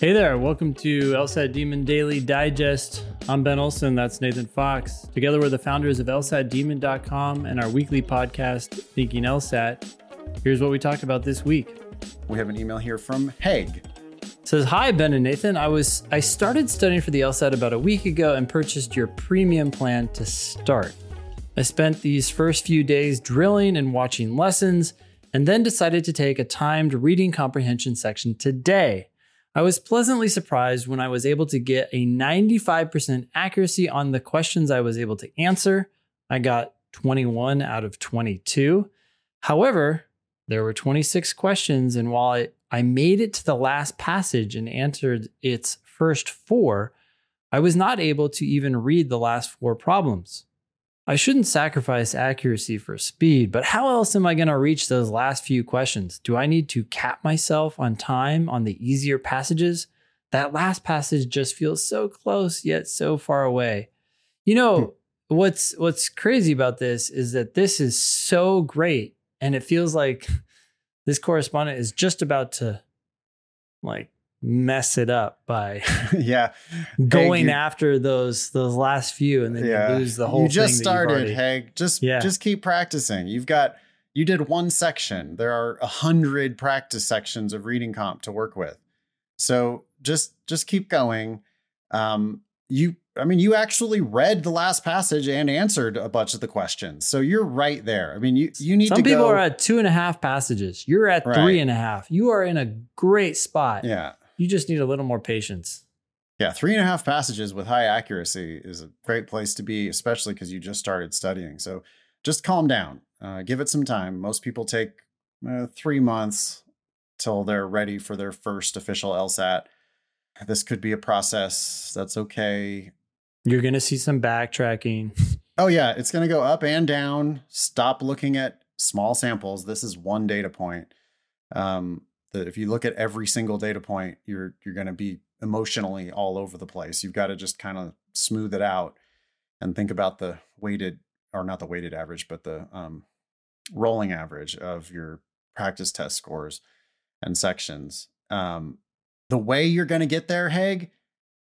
Hey there, welcome to LSAT Demon Daily Digest. I'm Ben Olson, that's Nathan Fox. Together we're the founders of LSATdemon.com and our weekly podcast, Thinking LSAT. Here's what we talked about this week. We have an email here from Haig. It says, Hi Ben and Nathan. I was I started studying for the LSAT about a week ago and purchased your premium plan to start. I spent these first few days drilling and watching lessons, and then decided to take a timed reading comprehension section today. I was pleasantly surprised when I was able to get a 95% accuracy on the questions I was able to answer. I got 21 out of 22. However, there were 26 questions, and while I, I made it to the last passage and answered its first four, I was not able to even read the last four problems. I shouldn't sacrifice accuracy for speed, but how else am I going to reach those last few questions? Do I need to cap myself on time on the easier passages? That last passage just feels so close yet so far away. You know, hmm. what's what's crazy about this is that this is so great and it feels like this correspondent is just about to like mess it up by yeah going after those those last few and then yeah. you lose the whole You just started, already- Haig. Just Yeah. just keep practicing. You've got you did one section. There are a hundred practice sections of reading comp to work with. So just just keep going. Um, you I mean, you actually read the last passage and answered a bunch of the questions. So you're right there. I mean, you you need Some people go. are at two and a half passages. You're at Right. three and a half. You are in a great spot. yeah. You just need a little more patience. Yeah, three and a half passages with high accuracy is a great place to be, especially because you just started studying. So just calm down, uh, give it some time. Most people take uh, three months till they're ready for their first official LSAT. This could be a process. That's okay. You're going to see some backtracking. Oh, yeah, it's going to go up and down. Stop looking at small samples. This is one data point. Um, that if you look at every single data point, you're you're going to be emotionally all over the place. You've got to just kind of smooth it out and think about the weighted or not the weighted average, but the um, rolling average of your practice test scores and sections. Um, the way you're going to get there, Haig,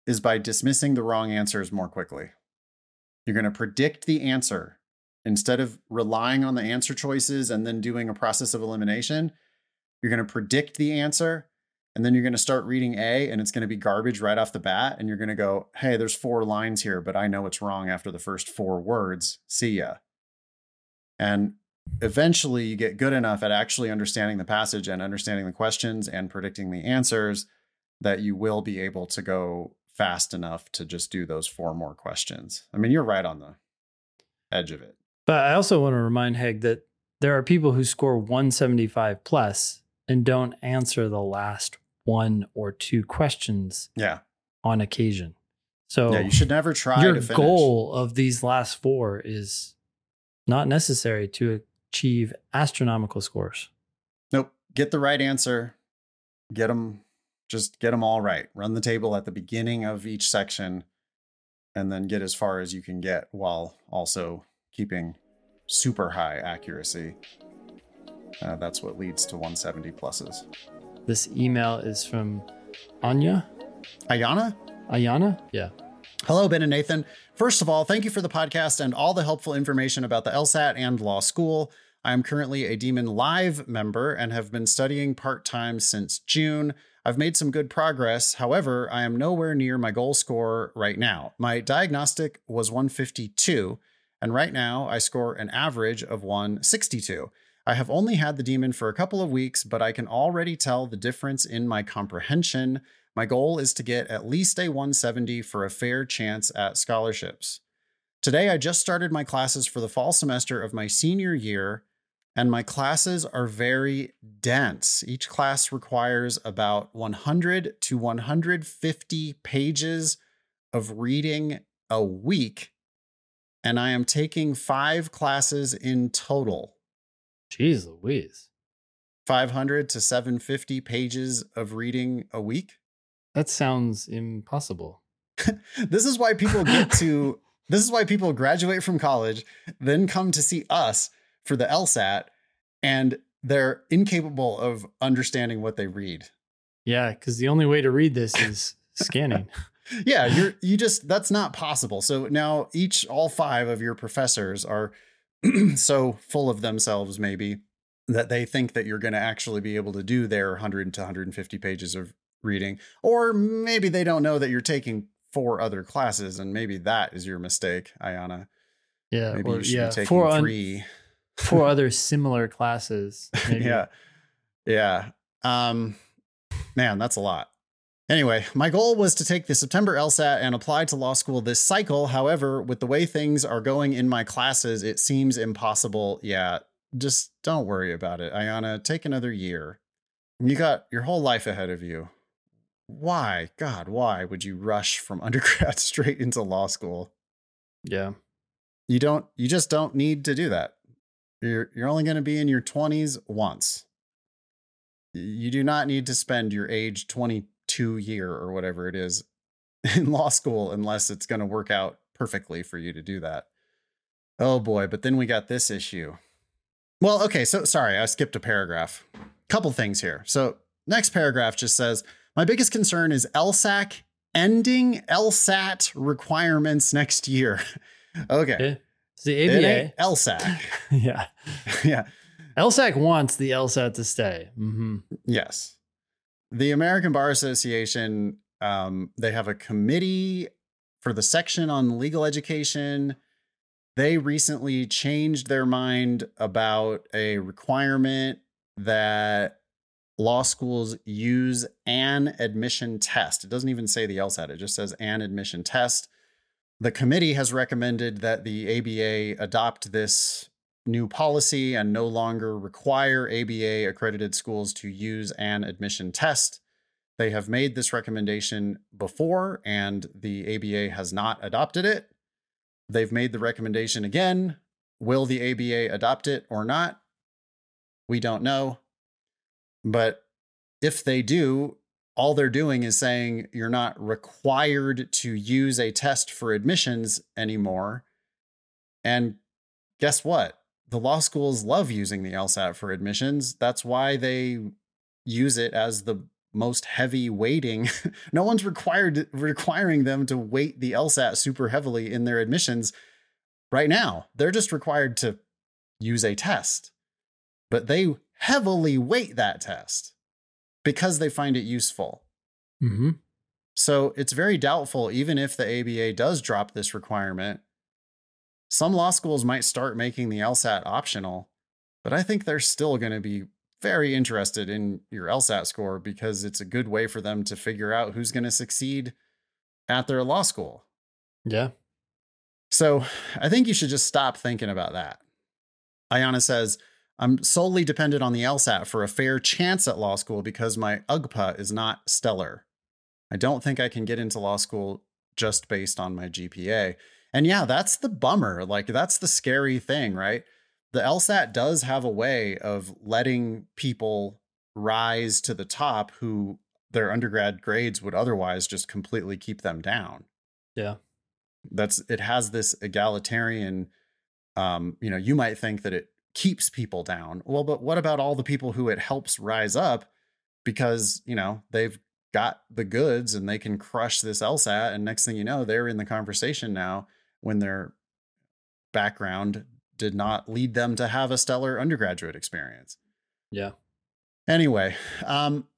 is by dismissing the wrong answers more quickly. You're going to predict the answer instead of relying on the answer choices and then doing a process of elimination. You're going to predict the answer and then you're going to start reading A and it's going to be garbage right off the bat. And you're going to go, hey, there's four lines here, but I know it's wrong after the first four words. See ya. And eventually you get good enough at actually understanding the passage and understanding the questions and predicting the answers that you will be able to go fast enough to just do those four more questions. I mean, you're right on the edge of it. But I also want to remind Heg that there are people who score 175 plus and don't answer the last one or two questions Yeah. on occasion. So Yeah, you should never try your goal of these last four is not necessary to achieve astronomical scores. Nope. Get the right answer. Get them just get them all right. Run the table at the beginning of each section and then get as far as you can get while also keeping super high accuracy. Uh, that's what leads to 170 pluses. This email is from Anya. Ayana? Ayana? Yeah. Hello, Ben and Nathan. First of all, thank you for the podcast and all the helpful information about the LSAT and law school. I am currently a Demon Live member and have been studying part time since June. I've made some good progress. However, I am nowhere near my goal score right now. My diagnostic was 152, and right now I score an average of 162. I have only had the demon for a couple of weeks, but I can already tell the difference in my comprehension. My goal is to get at least a 170 for a fair chance at scholarships. Today, I just started my classes for the fall semester of my senior year, and my classes are very dense. Each class requires about 100 to 150 pages of reading a week, and I am taking five classes in total. Jeez Louise. 500 to 750 pages of reading a week. That sounds impossible. this is why people get to this is why people graduate from college then come to see us for the LSAT and they're incapable of understanding what they read. Yeah, because the only way to read this is scanning. yeah, you're you just that's not possible. So now each all five of your professors are so full of themselves maybe that they think that you're going to actually be able to do their 100 to 150 pages of reading. Or maybe they don't know that you're taking four other classes and maybe that is your mistake ayana. Yeah, maybe or, you should yeah, be taking four un- three. four other similar classes. maybe. yeah yeah. Um man that's a lot anyway my goal was to take the september lsat and apply to law school this cycle. However with the way things are going in my classes it seems impossible. Yeah just don't worry about it ayana take another year. You got your whole life ahead of you. Why? God why would you rush from undergrad straight into law school? Yeah. you don't you just don't need to do that. You're you're only going to be in your 20s once. You do not need to spend your age 22 year or whatever it is in law school unless it's going to work out perfectly for you to do that oh boy but then we got this issue well okay so sorry i skipped a paragraph couple things here so next paragraph just says my biggest concern is lsac ending lsat requirements next year okay Okay. It's the ABA. LSAC. yeah. yeah. LSAC wants the LSAT to stay. hmm Yes. The American Bar Association, um, they have a committee for the section on legal education. They recently changed their mind about a requirement that law schools use an admission test. It doesn't even say the LSAT, it just says an admission test. The committee has recommended that the ABA adopt this new policy and no longer require ABA accredited schools to use an admission test. They have made this recommendation before, and the ABA has not adopted it. They've made the recommendation again. Will the ABA adopt it or not? We don't know. But if they do, all they're doing is saying you're not required to use a test for admissions anymore. And guess what? The law schools love using the LSAT for admissions. That's why they use it as the most heavy weighting. no one's required requiring them to weight the LSAT super heavily in their admissions right now. They're just required to use a test. But they heavily weight that test because they find it useful. hmm So it's very doubtful, even if the ABA does drop this requirement, some law schools might start making the LSAT optional, but I think they're still going to be very interested in your LSAT score because it's a good way for them to figure out who's going to succeed at their law school. Yeah. So I think you should just stop thinking about that. Ayana says, I'm solely dependent on the LSAT for a fair chance at law school because my UGPA is not stellar. I don't think I can get into law school just based on my GPA. And yeah, that's the bummer. Like, that's the scary thing, right? The LSAT does have a way of letting people rise to the top who their undergrad grades would otherwise just completely keep them down Yeah. that's it has this egalitarian um you know you might think that it keeps people down well but what about all the people who it helps rise up because you know they've got the goods and they can crush this LSAT and next thing you know they're in the conversation now when their background did not lead them to have a stellar undergraduate experience Yeah. Anyway, um,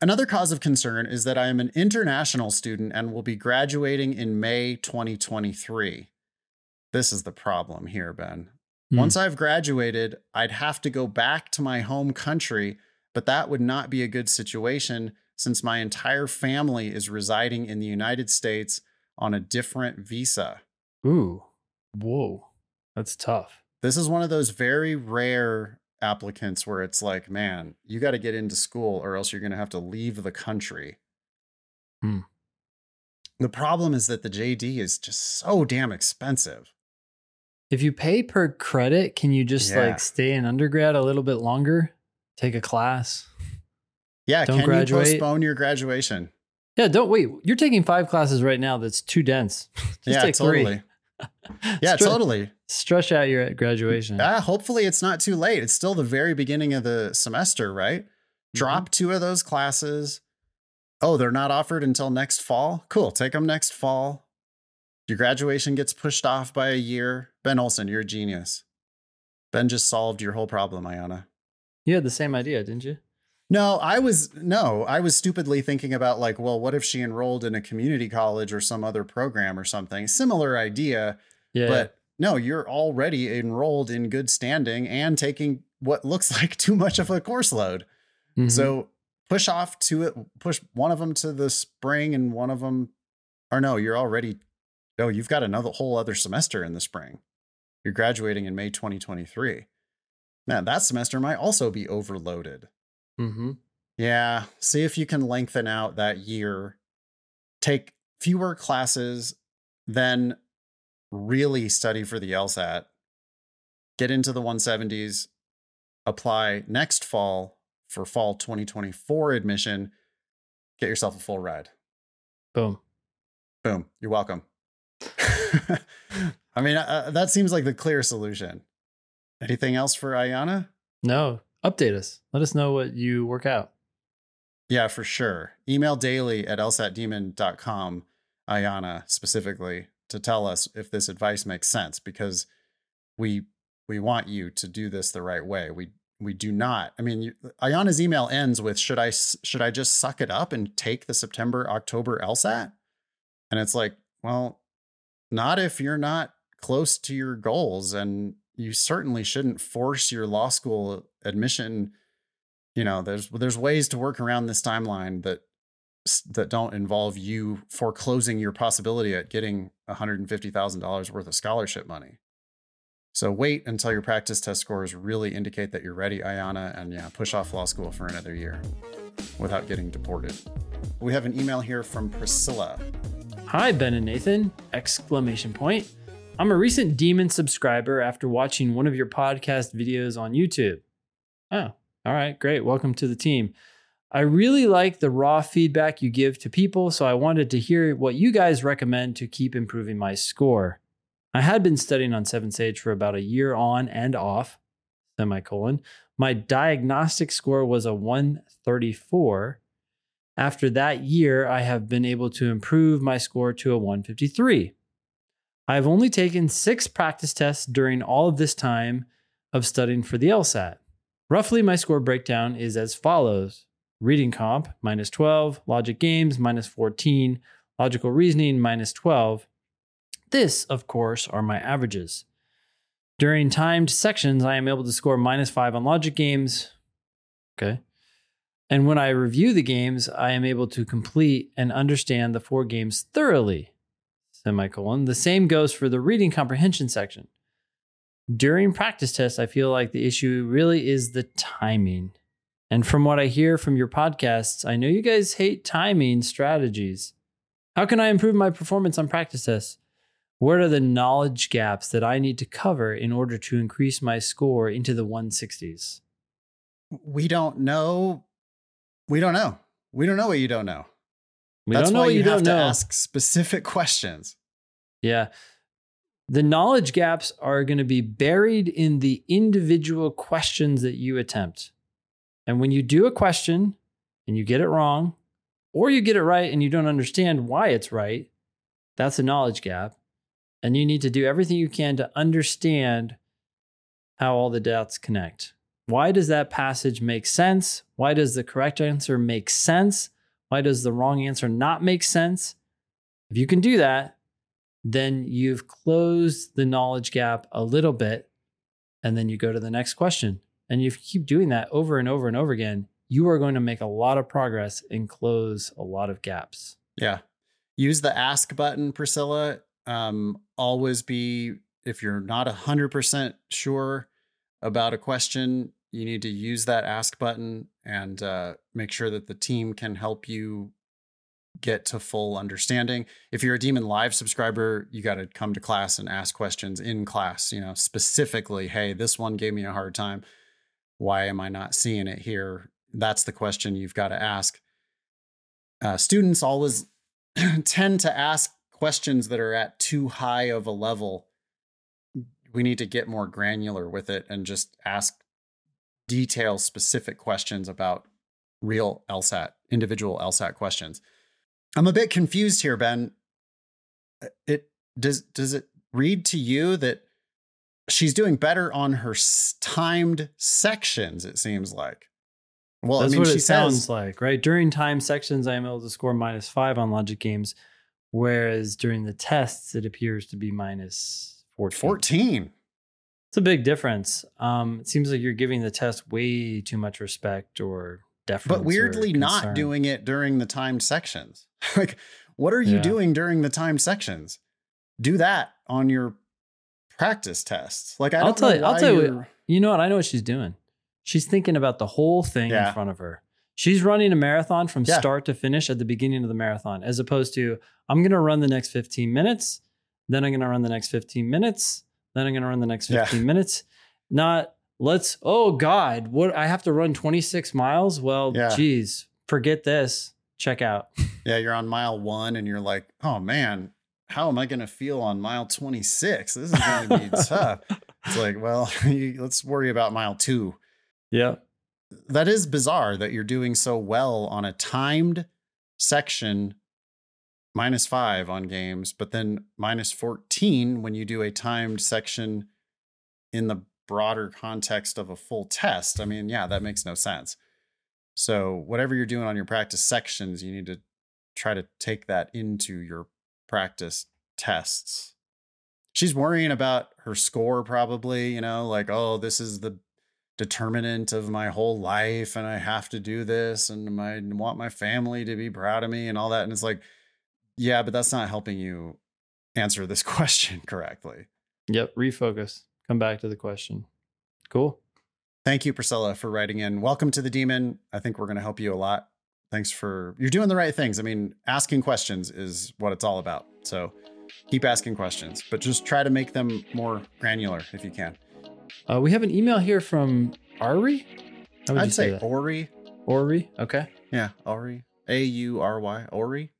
another cause of concern is that I am an international student and will be graduating in May 2023. This is the problem here, Ben. Hmm. Once I've graduated, I'd have to go back to my home country, but that would not be a good situation since my entire family is residing in the United States on a different visa. Ooh. Whoa. That's tough. This is one of those very rare applicants where it's like, man, you got to get into school or else you're going to have to leave the country. Hmm. The problem is that the JD is just so damn expensive. If you pay per credit, can you just Yeah. like stay in undergrad a little bit longer? Take a class? Yeah, Don't can graduate. you postpone your graduation? Yeah, don't wait. You're taking five classes right now that's too dense. Just yeah, take totally. three. Yeah, totally. Stretch out your graduation. Ah, hopefully it's not too late. It's still the very beginning of the semester, right? Mm-hmm. Drop two of those classes, Oh, they're not offered until next fall? Cool. Take them next fall. Your graduation gets pushed off by a year. Ben Olson, you're a genius. Ben just solved your whole problem, Ayana. You had the same idea, didn't you? No, I was no, I was stupidly thinking about like, well, what if she enrolled in a community college or some other program or something? Similar idea. Yeah. But no, you're already enrolled in good standing and taking what looks like too much of a course load. Mhm. So push off to it, push one of them to the spring and one of them, or no, you're already, oh, you've got another whole other semester in the spring. You're graduating in May 2023. Man, that semester might also be overloaded. Mhm. Yeah. See if you can lengthen out that year, take fewer classes, then really study for the LSAT, get into the 170s, apply next fall for fall 2024 admission, get yourself a full ride. boom. Boom. You're welcome. I mean, uh, that seems like the clear solution. Anything else for Ayana? No, update us. Let us know what you work out. Yeah, for sure. Email daily at lsatdemon.com, Ayana specifically, to tell us if this advice makes sense because we we want you to do this the right way. We we do not. I mean, Ayana's email ends with should I should I just suck it up and take the September October LSAT? And it's like, well, not if you're not close to your goals and you certainly shouldn't force your law school admission you know there's there's ways to work around this timeline that that don't involve you foreclosing your possibility at getting $150,000 worth of scholarship money. So wait until your practice test scores really indicate that you're ready, Ayana, and yeah, push off law school for another year without getting deported. We have an email here from Priscilla. Hi, Ben and Nathan! Exclamation point. I'm a recent Demon subscriber after watching one of your podcast videos on YouTube. Oh, all right, great. Welcome to the team. I really like the raw feedback you give to people, so I wanted to hear what you guys recommend to keep improving my score. I had been studying on 7Sage for about a year on and off, semicolon. My diagnostic score was a 134. After that year, I have been able to improve my score to a 153. I have only taken six practice tests during all of this time of studying for the LSAT. Roughly, my score breakdown is as follows reading comp minus 12, logic games minus 14, logical reasoning minus 12. This, of course, are my averages. During timed sections, I am able to score minus 5 on logic games. Okay. And when I review the games, I am able to complete and understand the four games thoroughly. Semicolon. The same goes for the reading comprehension section. During practice tests, I feel like the issue really is the timing. And from what I hear from your podcasts, I know you guys hate timing strategies. How can I improve my performance on practice tests? What are the knowledge gaps that I need to cover in order to increase my score into the 160s? We don't know. We don't know. We don't know what you don't know. We That's don't know why what you, you, have to know. ask specific questions. Yeah. The knowledge gaps are going to be buried in the individual questions that you attempt. And when you do a question and you get it wrong, or you get it right and you don't understand why it's right, that's a knowledge gap. And you need to do everything you can to understand how all the dots connect. Why does that passage make sense? Why does the correct answer make sense? Why does the wrong answer not make sense? If you can do that, then you've closed the knowledge gap a little bit. And then you go to the next question. And if you keep doing that over and over and over again, you are going to make a lot of progress and close a lot of gaps. Yeah. Use the ask button, Priscilla. Um, always be, if you're not 100% sure about a question, you need to use that ask button and uh, make sure that the team can help you get to full understanding. If you're a Demon Live subscriber, you got to come to class and ask questions in class, you know, specifically, hey, this one gave me a hard time. Why am I not seeing it here? That's the question you've got to ask. Uh, students always tend to ask questions that are at too high of a level. We need to get more granular with it and just ask detail specific questions about real LSAT, individual LSAT questions. I'm a bit confused here, Ben. It does does it read to you that she's doing better on her timed sections? It seems like. Well, that's I mean, what it says, sounds like, right? During time sections, I am able to score minus five on logic games, whereas during the tests, it appears to be minus 14. 14. It's a big difference. Um, it seems like you're giving the test way too much respect or deference. But weirdly, not doing it during the timed sections. like, what are you yeah. doing during the timed sections? Do that on your practice tests. Like, I will tell you, I'll tell you, you know what? I know what she's doing. She's thinking about the whole thing yeah. in front of her. She's running a marathon from yeah. start to finish at the beginning of the marathon, as opposed to, I'm going to run the next 15 minutes, then I'm going to run the next 15 minutes, then I'm going to run the next 15 yeah. minutes. Not, let's, oh God, what I have to run 26 miles? Well, yeah. geez, forget this. Check out. Yeah, you're on mile one and you're like, oh man, how am I going to feel on mile 26? This is going to be tough. It's like, well, let's worry about mile two. Yeah. That is bizarre that you're doing so well on a timed section minus five on games, but then minus 14 when you do a timed section in the broader context of a full test. I mean, yeah, that makes no sense. So, whatever you're doing on your practice sections, you need to try to take that into your practice tests. She's worrying about her score, probably, you know, like, oh, this is the determinant of my whole life and I have to do this and I want my family to be proud of me and all that. And it's like, yeah, but that's not helping you answer this question correctly. Yep. Refocus. Come back to the question. Cool. Thank you, Priscilla, for writing in. Welcome to the demon. I think we're going to help you a lot. Thanks for you're doing the right things. I mean, asking questions is what it's all about. So keep asking questions, but just try to make them more granular if you can. Uh, we have an email here from Ari. I'd say, say Ori. Ori. Okay. Yeah, Ori. A U R Y. Ori.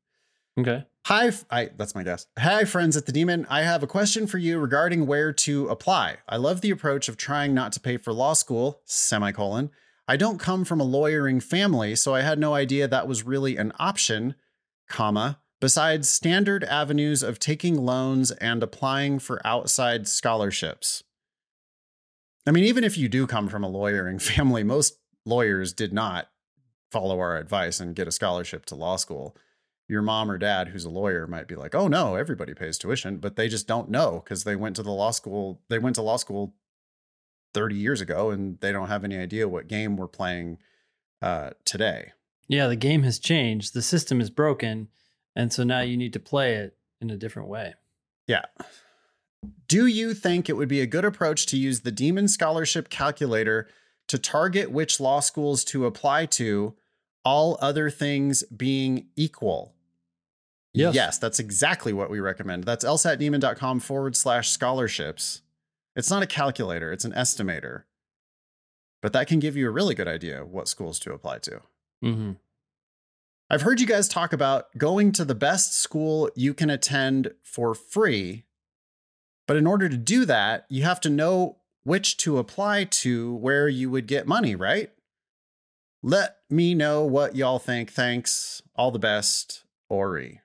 Okay. Hi, I, that's my guess. Hi, friends at the Demon. I have a question for you regarding where to apply. I love the approach of trying not to pay for law school, semicolon. I don't come from a lawyering family, so I had no idea that was really an option, comma, besides standard avenues of taking loans and applying for outside scholarships. I mean, even if you do come from a lawyering family, most lawyers did not follow our advice and get a scholarship to law school. Your mom or dad, who's a lawyer, might be like, oh no, everybody pays tuition, but they just don't know because they went to the law school, they went to law school 30 years ago and they don't have any idea what game we're playing uh, today. Yeah, the game has changed. The system is broken. And so now you need to play it in a different way. Yeah. Do you think it would be a good approach to use the Demon Scholarship Calculator to target which law schools to apply to, all other things being equal? Yes. Yes, that's exactly what we recommend. That's lsatdemon.com forward slash scholarships. It's not a calculator, it's an estimator. But that can give you a really good idea what schools to apply to. Mm-hmm. I've heard you guys talk about going to the best school you can attend for free but in order to do that, you have to know which to apply to where you would get money, right? Let me know what y'all think. Thanks. All the best, Ori.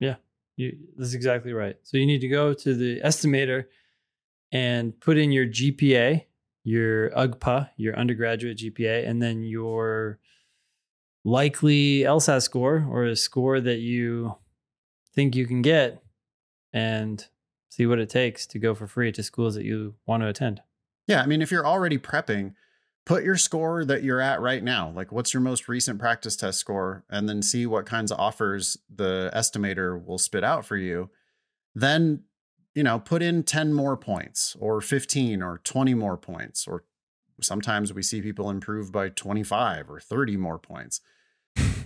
Yeah, you, that's exactly right. So you need to go to the estimator and put in your GPA, your UGPA, your undergraduate GPA, and then your likely LSAT score or a score that you think you can get. And see what it takes to go for free to schools that you want to attend. Yeah, I mean, if you're already prepping, put your score that you're at right now. Like, what's your most recent practice test score? And then see what kinds of offers the estimator will spit out for you. Then, you know, put in 10 more points or 15 or 20 more points. Or sometimes we see people improve by 25 or 30 more points.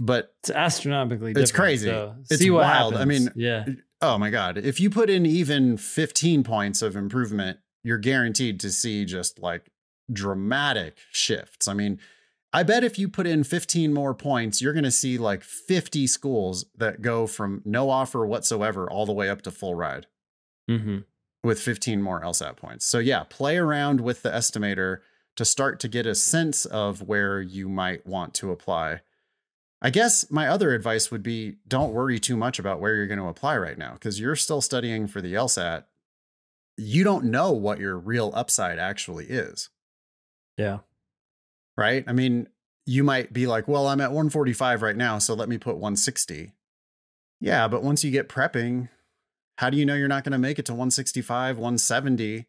But it's astronomically different. It's crazy. So it's wild. Happens. I mean, yeah oh my god if you put in even 15 points of improvement you're guaranteed to see just like dramatic shifts i mean i bet if you put in 15 more points you're going to see like 50 schools that go from no offer whatsoever all the way up to full ride mm-hmm. with 15 more lsat points so yeah play around with the estimator to start to get a sense of where you might want to apply. I guess my other advice would be don't worry too much about where you're going to apply right now because you're still studying for the LSAT. You don't know what your real upside actually is. Yeah. Right? I mean, you might be like, well, I'm at 145 right now, so let me put 160. Yeah, but once you get prepping, how do you know you're not going to make it to 165, 170?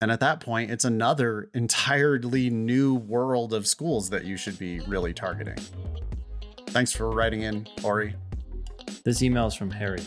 And at that point, it's another entirely new world of schools that you should be really targeting. Thanks for writing in, Ori. This email is from Harry.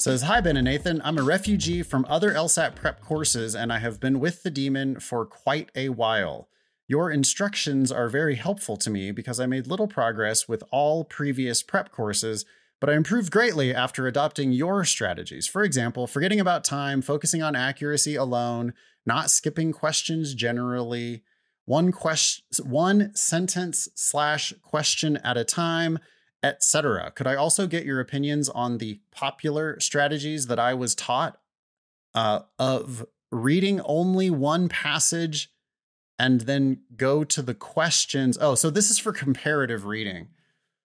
Says, Hi, Ben and Nathan. I'm a refugee from other LSAT prep courses, and I have been with the demon for quite a while. Your instructions are very helpful to me because I made little progress with all previous prep courses, but I improved greatly after adopting your strategies. For example, forgetting about time, focusing on accuracy alone, not skipping questions generally, one question, one sentence slash question at a time, etc. Could I also get your opinions on the popular strategies that I was taught uh, of reading only one passage? and then go to the questions. Oh, so this is for comparative reading.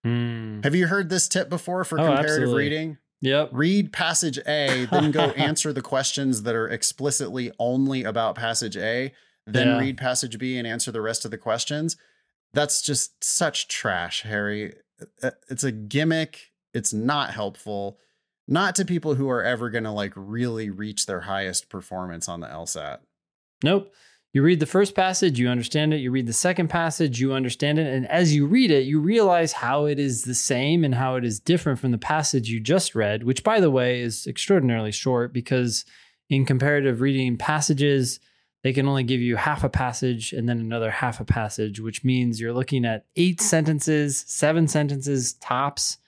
Mm. Have you heard this tip before for Oh, comparative absolutely. reading? Yep. Read passage A, then go answer the questions that are explicitly only about passage A, then Yeah. read passage B and answer the rest of the questions. That's just such trash, Harry. Uh, It's a gimmick. It's not helpful. Not to people who are ever going to like really reach their highest performance on the LSAT. Nope. You read the first passage, you understand it. You read the second passage, you understand it. And as you read it, you realize how it is the same and how it is different from the passage you just read, which, by the way, is extraordinarily short because in comparative reading passages, they can only give you half a passage and then another half a passage, which means you're looking at eight sentences, seven sentences tops.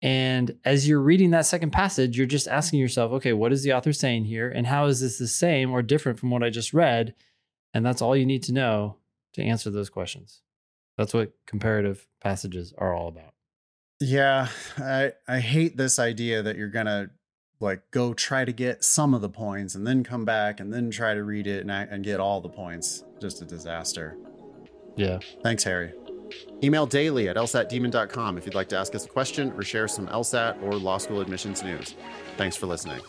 And as you're reading that second passage, you're just asking yourself, okay, what is the author saying here? And how is this the same or different from what I just read? And that's all you need to know to answer those questions. That's what comparative passages are all about. Yeah, I I hate this idea that you're gonna like go try to get some of the points and then come back and then try to read it and, and get all the points. Just a disaster. Yeah. Thanks, Harry. Email daily at lsatdemon.com if you'd like to ask us a question or share some LSAT or law school admissions news. Thanks for listening.